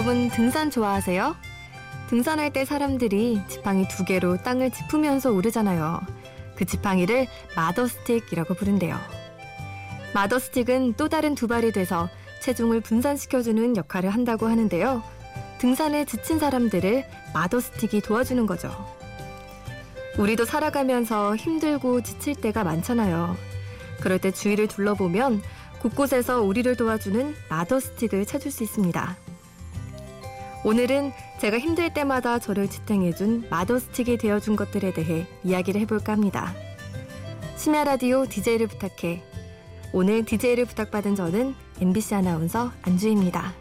여러분 등산 좋아하세요? 등산할 때 사람들이 지팡이 두 개로 땅을 짚으면서 오르잖아요. 그 지팡이를 마더스틱이라고 부른대요. 마더스틱은 또 다른 두 발이 돼서 체중을 분산시켜주는 역할을 한다고 하는데요. 등산에 지친 사람들을 마더스틱이 도와주는 거죠. 우리도 살아가면서 힘들고 지칠 때가 많잖아요. 그럴 때 주위를 둘러보면 곳곳에서 우리를 도와주는 마더스틱을 찾을 수 있습니다. 오늘은 제가 힘들 때마다 저를 지탱해준 마더스틱이 되어준 것들에 대해 이야기를 해볼까 합니다. 심야 라디오 DJ를 부탁해. 오늘 DJ를 부탁받은 저는 MBC 아나운서 안주입니다.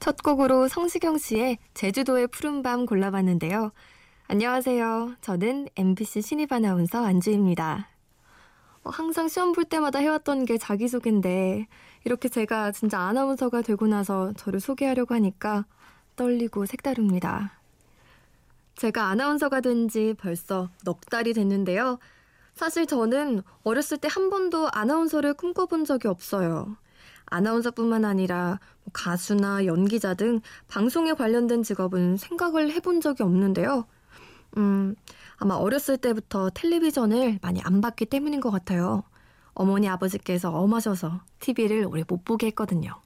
첫 곡으로 성시경 씨의 제주도의 푸른밤 골라봤는데요. 안녕하세요. 저는 MBC 신입 아나운서 안주입니다. 어, 항상 시험 볼 때마다 해왔던 게 자기소개인데 이렇게 제가 진짜 아나운서가 되고 나서 저를 소개하려고 하니까 떨리고 색다릅니다. 제가 아나운서가 된 지 벌써 넉 달이 됐는데요. 사실 저는 어렸을 때 한 번도 아나운서를 꿈꿔본 적이 없어요. 아나운서뿐만 아니라 뭐 가수나 연기자 등 방송에 관련된 직업은 생각을 해본 적이 없는데요. 음, 아마 어렸을 때부터 텔레비전을 많이 안 봤기 때문인 것 같아요. 어머니 아버지께서 엄하셔서 TV를 오래 못 보게 했거든요.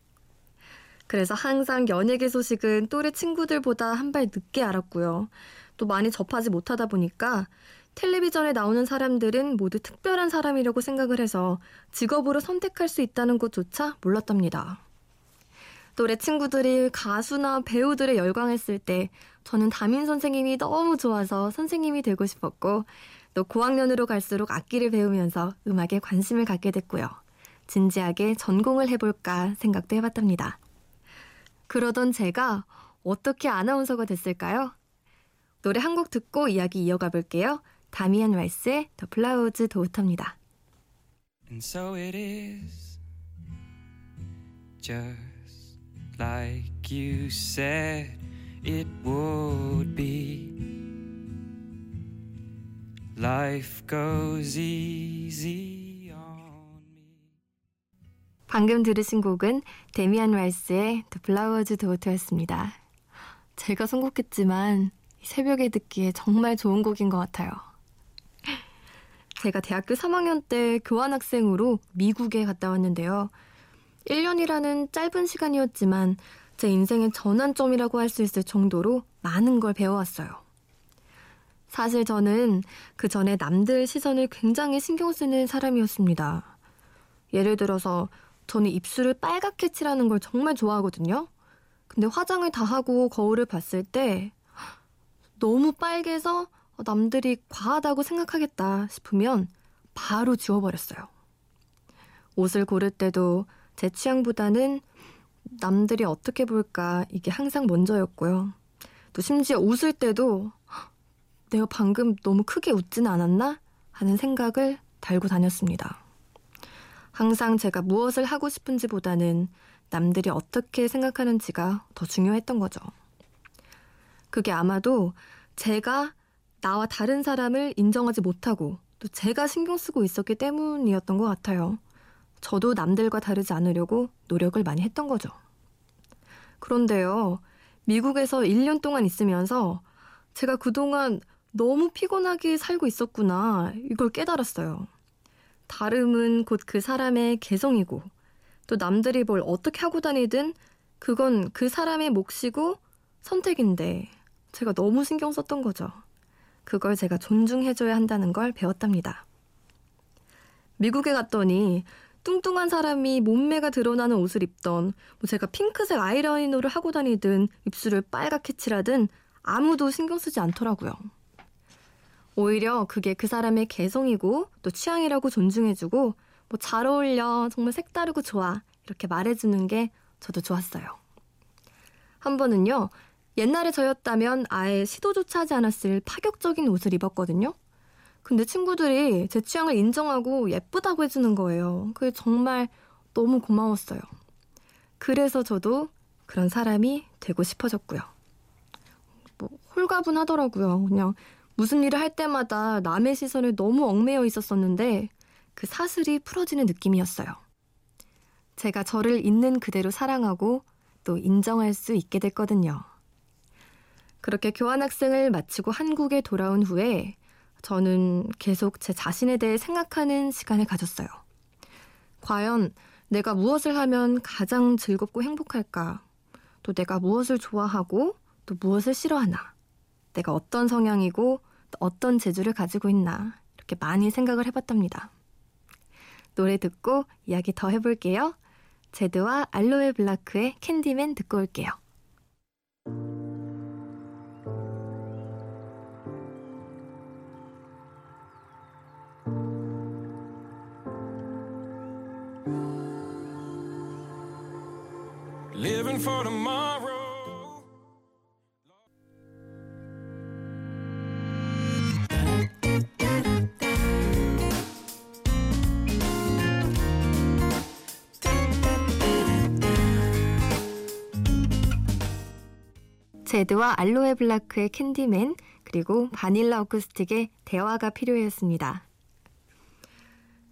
그래서 항상 연예계 소식은 또래 친구들보다 한 발 늦게 알았고요. 또 많이 접하지 못하다 보니까 텔레비전에 나오는 사람들은 모두 특별한 사람이라고 생각을 해서 직업으로 선택할 수 있다는 것조차 몰랐답니다. 또래 친구들이 가수나 배우들의 열광했을 때 저는 담임 선생님이 너무 좋아서 선생님이 되고 싶었고 또 고학년으로 갈수록 악기를 배우면서 음악에 관심을 갖게 됐고요. 진지하게 전공을 해볼까 생각도 해봤답니다. 그러던 제가 어떻게 아나운서가 됐을까요? 노래 한 곡 듣고 이야기 이어가 볼게요. 다미안 라이스의 The Flowers Daughter입니다. And so it is just like you said it would be Life goes easy on me 방금 들으신 곡은 데미안 라이스의 The Flowers Daughter였습니다. 제가 선곡했지만 새벽에 듣기에 정말 좋은 곡인 것 같아요. 제가 대학교 3학년 때 교환학생으로 미국에 갔다 왔는데요. 1년이라는 짧은 시간이었지만 제 인생의 전환점이라고 할 수 있을 정도로 많은 걸 배워왔어요. 사실 저는 그 전에 남들 시선을 굉장히 신경 쓰는 사람이었습니다. 예를 들어서 저는 입술을 빨갛게 칠하는 걸 정말 좋아하거든요. 근데 화장을 다 하고 거울을 봤을 때 너무 빨개서 남들이 과하다고 생각하겠다 싶으면 바로 지워버렸어요. 옷을 고를 때도 제 취향보다는 남들이 어떻게 볼까 이게 항상 먼저였고요. 또 심지어 웃을 때도 내가 방금 너무 크게 웃지는 않았나 하는 생각을 달고 다녔습니다. 항상 제가 무엇을 하고 싶은지 보다는 남들이 어떻게 생각하는지가 더 중요했던 거죠. 그게 아마도 제가 나와 다른 사람을 인정하지 못하고 또 제가 신경 쓰고 있었기 때문이었던 것 같아요. 저도 남들과 다르지 않으려고 노력을 많이 했던 거죠. 그런데요, 미국에서 1년 동안 있으면서 제가 그동안 너무 피곤하게 살고 있었구나, 이걸 깨달았어요. 다름은 곧 그 사람의 개성이고, 또 남들이 뭘 어떻게 하고 다니든 그건 그 사람의 몫이고 선택인데, 제가 너무 신경 썼던 거죠. 그걸 제가 존중해줘야 한다는 걸 배웠답니다. 미국에 갔더니 뚱뚱한 사람이 몸매가 드러나는 옷을 입던 뭐 제가 핑크색 아이라이너를 하고 다니든 입술을 빨갛게 칠하든 아무도 신경 쓰지 않더라고요. 오히려 그게 그 사람의 개성이고 또 취향이라고 존중해주고 뭐 잘 어울려 정말 색다르고 좋아 이렇게 말해주는 게 저도 좋았어요. 한 번은요 옛날에 저였다면 아예 시도조차 하지 않았을 파격적인 옷을 입었거든요. 근데 친구들이 제 취향을 인정하고 예쁘다고 해주는 거예요. 그게 정말 너무 고마웠어요. 그래서 저도 그런 사람이 되고 싶어졌고요. 뭐 홀가분하더라고요. 그냥 무슨 일을 할 때마다 남의 시선에 너무 얽매여 있었었는데 그 사슬이 풀어지는 느낌이었어요. 제가 저를 있는 그대로 사랑하고 또 인정할 수 있게 됐거든요. 그렇게 교환학생을 마치고 한국에 돌아온 후에 저는 계속 제 자신에 대해 생각하는 시간을 가졌어요. 과연 내가 무엇을 하면 가장 즐겁고 행복할까? 또 내가 무엇을 좋아하고 또 무엇을 싫어하나? 내가 어떤 성향이고 어떤 재주를 가지고 있나? 이렇게 많이 생각을 해봤답니다. 노래 듣고 이야기 더 해볼게요. 제드와 알로에 블라크의 캔디맨 듣고 올게요. 제드와 알로에 블라크의 캔디맨 그리고 바닐라 어쿠스틱의 대화가 필요했습니다.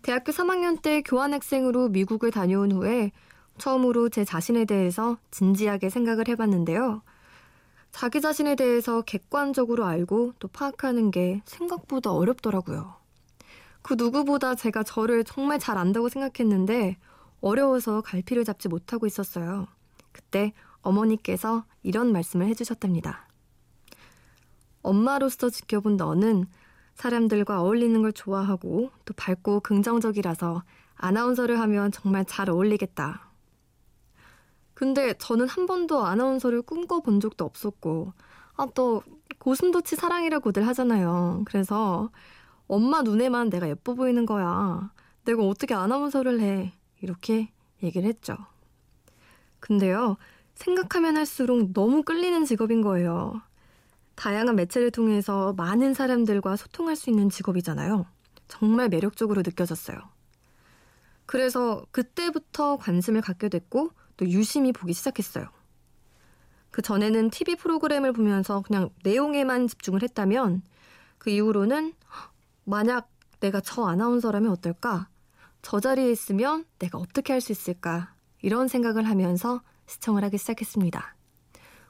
대학교 3학년 때 교환학생으로 미국을 다녀온 후에 처음으로 제 자신에 대해서 진지하게 생각을 해봤는데요. 자기 자신에 대해서 객관적으로 알고 또 파악하는 게 생각보다 어렵더라고요. 그 누구보다 제가 저를 정말 잘 안다고 생각했는데 어려워서 갈피를 잡지 못하고 있었어요. 그때 어머니께서 이런 말씀을 해주셨답니다. 엄마로서 지켜본 너는 사람들과 어울리는 걸 좋아하고 또 밝고 긍정적이라서 아나운서를 하면 정말 잘 어울리겠다. 근데 저는 한 번도 아나운서를 꿈꿔본 적도 없었고, 아, 또, 고슴도치 사랑이라고들 하잖아요. 그래서 엄마 눈에만 내가 예뻐 보이는 거야. 내가 어떻게 아나운서를 해. 이렇게 얘기를 했죠. 근데요, 생각하면 할수록 너무 끌리는 직업인 거예요. 다양한 매체를 통해서 많은 사람들과 소통할 수 있는 직업이잖아요. 정말 매력적으로 느껴졌어요. 그래서 그때부터 관심을 갖게 됐고 또 유심히 보기 시작했어요. 그 전에는 TV 프로그램을 보면서 그냥 내용에만 집중을 했다면 그 이후로는 만약 내가 저 아나운서라면 어떨까? 저 자리에 있으면 내가 어떻게 할 수 있을까? 이런 생각을 하면서 시청을 하기 시작했습니다.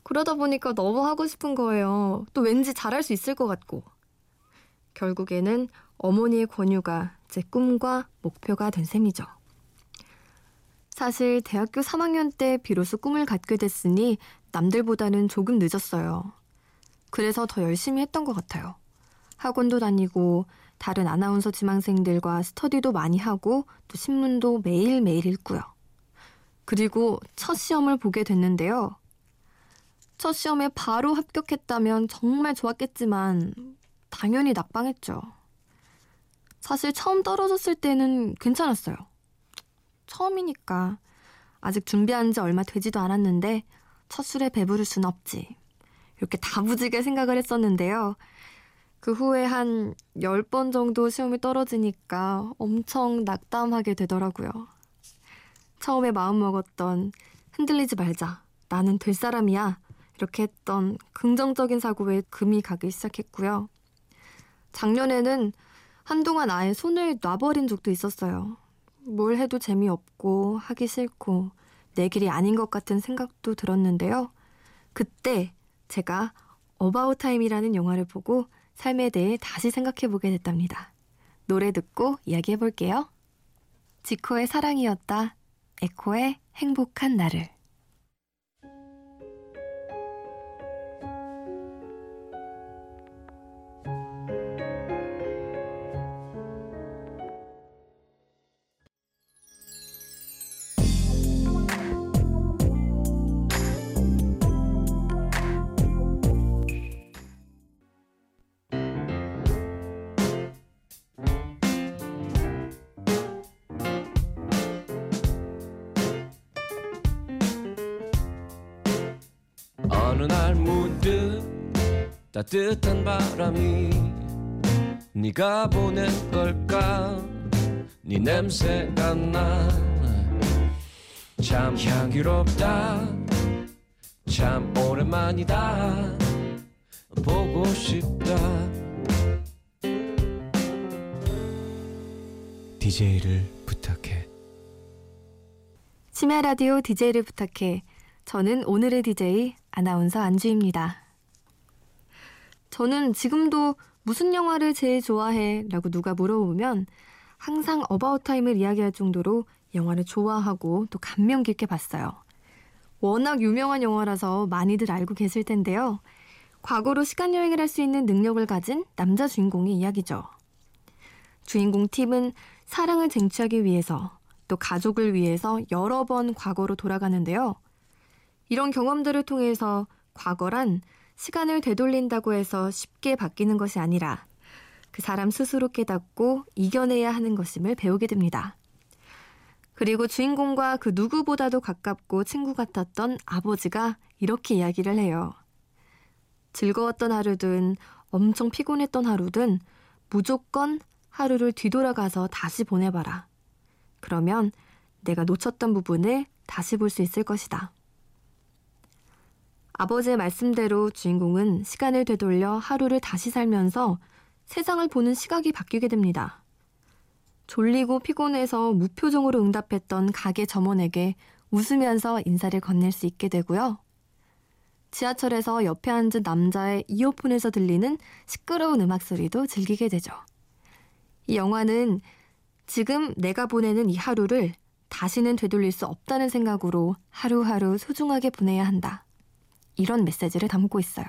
그러다 보니까 너무 하고 싶은 거예요. 또 왠지 잘할 수 있을 것 같고. 결국에는 어머니의 권유가 제 꿈과 목표가 된 셈이죠. 사실 대학교 3학년 때 비로소 꿈을 갖게 됐으니 남들보다는 조금 늦었어요. 그래서 더 열심히 했던 것 같아요. 학원도 다니고 다른 아나운서 지망생들과 스터디도 많이 하고 또 신문도 매일매일 읽고요. 그리고 첫 시험을 보게 됐는데요. 첫 시험에 바로 합격했다면 정말 좋았겠지만 당연히 낙방했죠. 사실 처음 떨어졌을 때는 괜찮았어요. 처음이니까 아직 준비한 지 얼마 되지도 않았는데 첫 술에 배부를 순 없지. 이렇게 다부지게 생각을 했었는데요. 그 후에 한 10번 정도 시험이 떨어지니까 엄청 낙담하게 되더라고요. 처음에 마음먹었던 흔들리지 말자. 나는 될 사람이야. 이렇게 했던 긍정적인 사고에 금이 가기 시작했고요. 작년에는 한동안 아예 손을 놔버린 적도 있었어요. 뭘 해도 재미없고 하기 싫고 내 길이 아닌 것 같은 생각도 들었는데요. 그때 제가 About Time이라는 영화를 보고 삶에 대해 다시 생각해 보게 됐답니다. 노래 듣고 이야기해 볼게요. 지코의 사랑이었다. 에코의 행복한 나를 따뜻한 바람이 네가 보낸 걸까? 네 냄새가 나 참 향기롭다. 참 오랜만이다. 보고 싶다. DJ를 부탁해. 심야 라디오 DJ를 부탁해. 저는 오늘의 DJ 아나운서 안주희입니다. 저는 지금도 무슨 영화를 제일 좋아해? 라고 누가 물어보면 항상 About Time을 이야기할 정도로 영화를 좋아하고 또 감명 깊게 봤어요. 워낙 유명한 영화라서 많이들 알고 계실 텐데요. 과거로 시간 여행을 할 수 있는 능력을 가진 남자 주인공의 이야기죠. 주인공 팀은 사랑을 쟁취하기 위해서 또 가족을 위해서 여러 번 과거로 돌아가는데요. 이런 경험들을 통해서 과거란 시간을 되돌린다고 해서 쉽게 바뀌는 것이 아니라 그 사람 스스로 깨닫고 이겨내야 하는 것임을 배우게 됩니다. 그리고 주인공과 그 누구보다도 가깝고 친구 같았던 아버지가 이렇게 이야기를 해요. 즐거웠던 하루든 엄청 피곤했던 하루든 무조건 하루를 뒤돌아가서 다시 보내봐라. 그러면 내가 놓쳤던 부분을 다시 볼 수 있을 것이다. 아버지의 말씀대로 주인공은 시간을 되돌려 하루를 다시 살면서 세상을 보는 시각이 바뀌게 됩니다. 졸리고 피곤해서 무표정으로 응답했던 가게 점원에게 웃으면서 인사를 건넬 수 있게 되고요. 지하철에서 옆에 앉은 남자의 이어폰에서 들리는 시끄러운 음악 소리도 즐기게 되죠. 이 영화는 지금 내가 보내는 이 하루를 다시는 되돌릴 수 없다는 생각으로 하루하루 소중하게 보내야 한다. 이런 메시지를 담고 있어요.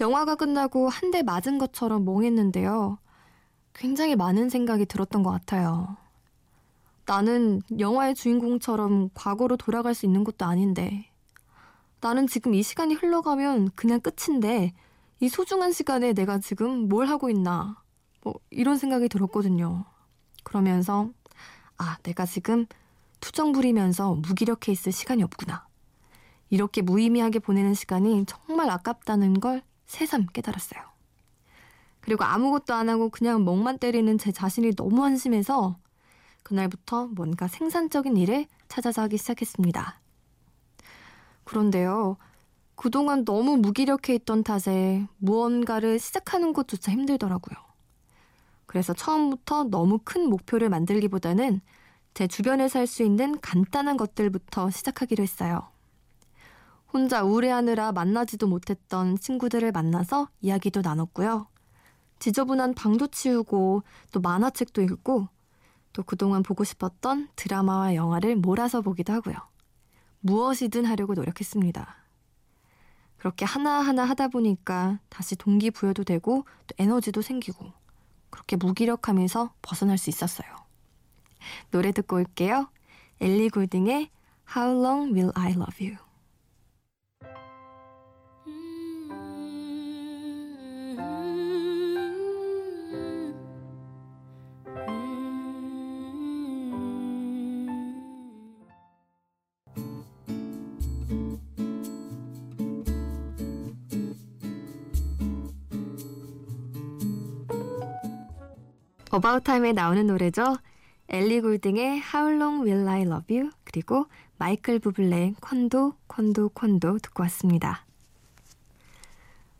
영화가 끝나고 한 대 맞은 것처럼 멍했는데요. 굉장히 많은 생각이 들었던 것 같아요. 나는 영화의 주인공처럼 과거로 돌아갈 수 있는 것도 아닌데, 나는 지금 이 시간이 흘러가면 그냥 끝인데, 이 소중한 시간에 내가 지금 뭘 하고 있나, 뭐, 이런 생각이 들었거든요. 그러면서, 아, 내가 지금 투정 부리면서 무기력해 있을 시간이 없구나. 이렇게 무의미하게 보내는 시간이 정말 아깝다는 걸 새삼 깨달았어요. 그리고 아무것도 안 하고 그냥 멍만 때리는 제 자신이 너무 한심해서 그날부터 뭔가 생산적인 일을 찾아서 하기 시작했습니다. 그런데요, 그동안 너무 무기력해 있던 탓에 무언가를 시작하는 것조차 힘들더라고요. 그래서 처음부터 너무 큰 목표를 만들기보다는 제 주변에 살수 있는 간단한 것들부터 시작하기로 했어요. 혼자 우울해하느라 만나지도 못했던 친구들을 만나서 이야기도 나눴고요. 지저분한 방도 치우고 또 만화책도 읽고 또 그동안 보고 싶었던 드라마와 영화를 몰아서 보기도 하고요. 무엇이든 하려고 노력했습니다. 그렇게 하나하나 하다 보니까 다시 동기부여도 되고 또 에너지도 생기고 그렇게 무기력하면서 벗어날 수 있었어요. 노래 듣고 올게요. 엘리 골딩의 How Long Will I Love You About Time에 나오는 노래죠. 엘리 골딩의 How Long Will I Love You 그리고 마이클 부블레의 Quando Quando Quando 듣고 왔습니다.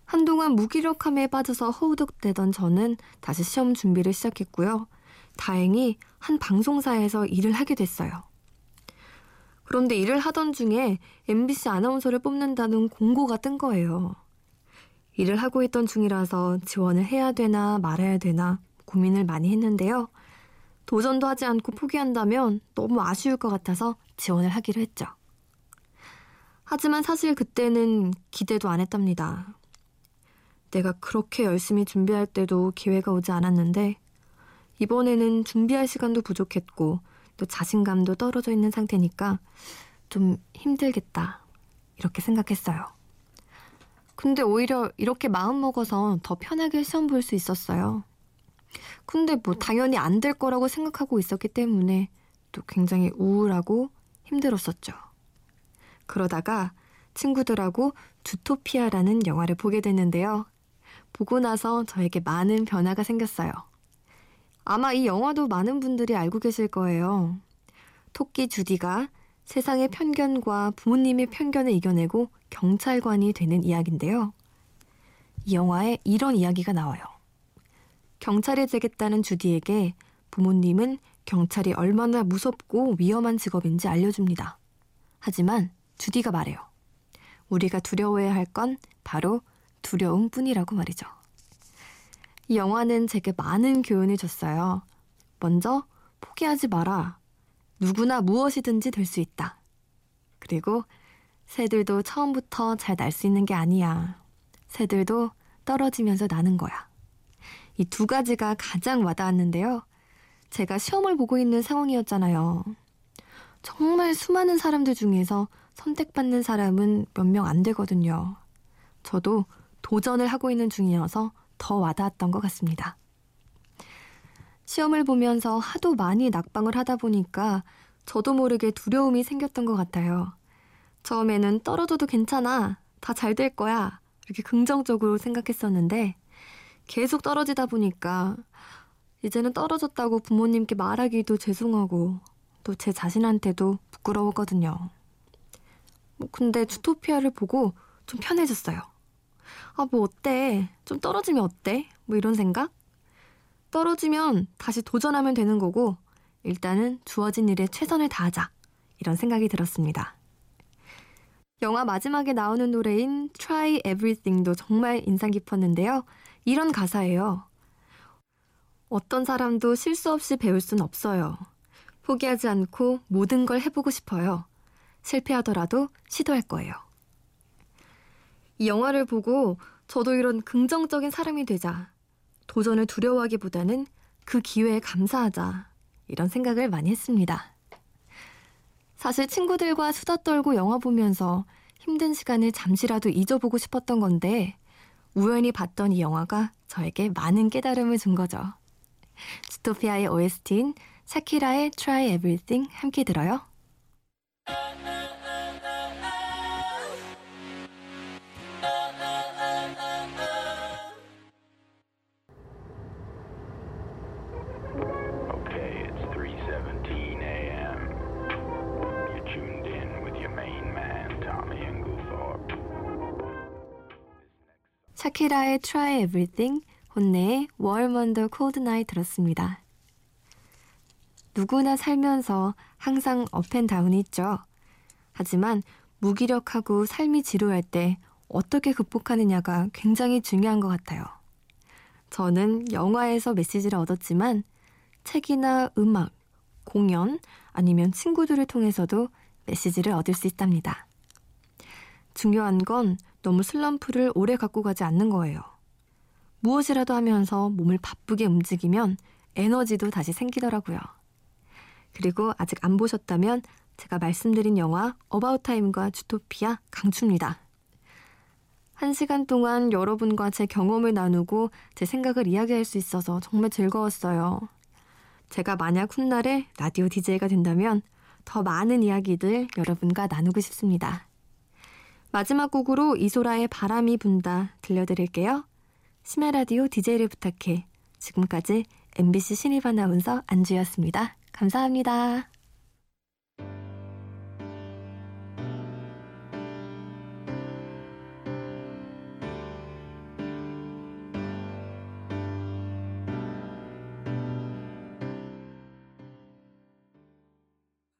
한동안 무기력함에 빠져서 허우적대던 저는 다시 시험 준비를 시작했고요. 다행히 한 방송사에서 일을 하게 됐어요. 그런데 일을 하던 중에 MBC 아나운서를 뽑는다는 공고가 뜬 거예요. 일을 하고 있던 중이라서 지원을 해야 되나 말아야 되나 고민을 많이 했는데요. 도전도 하지 않고 포기한다면 너무 아쉬울 것 같아서 지원을 하기로 했죠. 하지만 사실 그때는 기대도 안 했답니다. 내가 그렇게 열심히 준비할 때도 기회가 오지 않았는데 이번에는 준비할 시간도 부족했고 또 자신감도 떨어져 있는 상태니까 좀 힘들겠다. 이렇게 생각했어요. 근데 오히려 이렇게 마음 먹어서 더 편하게 시험 볼 수 있었어요. 근데 뭐 당연히 안 될 거라고 생각하고 있었기 때문에 또 굉장히 우울하고 힘들었었죠. 그러다가 친구들하고 주토피아라는 영화를 보게 됐는데요. 보고 나서 저에게 많은 변화가 생겼어요. 아마 이 영화도 많은 분들이 알고 계실 거예요. 토끼 주디가 세상의 편견과 부모님의 편견을 이겨내고 경찰관이 되는 이야기인데요. 이 영화에 이런 이야기가 나와요. 경찰이 되겠다는 주디에게 부모님은 경찰이 얼마나 무섭고 위험한 직업인지 알려줍니다. 하지만 주디가 말해요. 우리가 두려워해야 할 건 바로 두려움 뿐이라고 말이죠. 이 영화는 제게 많은 교훈을 줬어요. 먼저 포기하지 마라. 누구나 무엇이든지 될 수 있다. 그리고 새들도 처음부터 잘 날 수 있는 게 아니야. 새들도 떨어지면서 나는 거야. 이 두 가지가 가장 와닿았는데요. 제가 시험을 보고 있는 상황이었잖아요. 정말 수많은 사람들 중에서 선택받는 사람은 몇 명 안 되거든요. 저도 도전을 하고 있는 중이어서 더 와닿았던 것 같습니다. 시험을 보면서 하도 많이 낙방을 하다 보니까 저도 모르게 두려움이 생겼던 것 같아요. 처음에는 떨어져도 괜찮아. 다 잘 될 거야. 이렇게 긍정적으로 생각했었는데 계속 떨어지다 보니까 이제는 떨어졌다고 부모님께 말하기도 죄송하고 또 제 자신한테도 부끄러웠거든요. 뭐 근데 주토피아를 보고 좀 편해졌어요. 아, 뭐 어때? 좀 떨어지면 어때? 뭐 이런 생각? 떨어지면 다시 도전하면 되는 거고 일단은 주어진 일에 최선을 다하자. 이런 생각이 들었습니다. 영화 마지막에 나오는 노래인 Try Everything도 정말 인상 깊었는데요. 이런 가사예요. 어떤 사람도 실수 없이 배울 순 없어요. 포기하지 않고 모든 걸 해보고 싶어요. 실패하더라도 시도할 거예요. 이 영화를 보고 저도 이런 긍정적인 사람이 되자. 도전을 두려워하기보다는 그 기회에 감사하자. 이런 생각을 많이 했습니다. 사실 친구들과 수다 떨고 영화 보면서 힘든 시간을 잠시라도 잊어보고 싶었던 건데 우연히 봤던 이 영화가 저에게 많은 깨달음을 준 거죠. 스토피아의 OST인 샤키라의 Try Everything 함께 들어요. 샤키라의 Try Everything, 혼내의 Cold Night 들었습니다. 누구나 살면서 항상 업앤다운이 있죠. 하지만 무기력하고 삶이 지루할 때 어떻게 극복하느냐가 굉장히 중요한 것 같아요. 저는 영화에서 메시지를 얻었지만 책이나 음악, 공연, 아니면 친구들을 통해서도 메시지를 얻을 수 있답니다. 중요한 건 너무 슬럼프를 오래 갖고 가지 않는 거예요. 무엇이라도 하면서 몸을 바쁘게 움직이면 에너지도 다시 생기더라고요. 그리고 아직 안 보셨다면 제가 말씀드린 영화 어바웃 타임과 주토피아 강추입니다. 한 시간 동안 여러분과 제 경험을 나누고 제 생각을 이야기할 수 있어서 정말 즐거웠어요. 제가 만약 훗날에 라디오 DJ가 된다면 더 많은 이야기들 여러분과 나누고 싶습니다. 마지막 곡으로 이소라의 바람이 분다 들려드릴게요. 심야 라디오 DJ를 부탁해. 지금까지 MBC 신입 아나운서 안주였습니다. 감사합니다.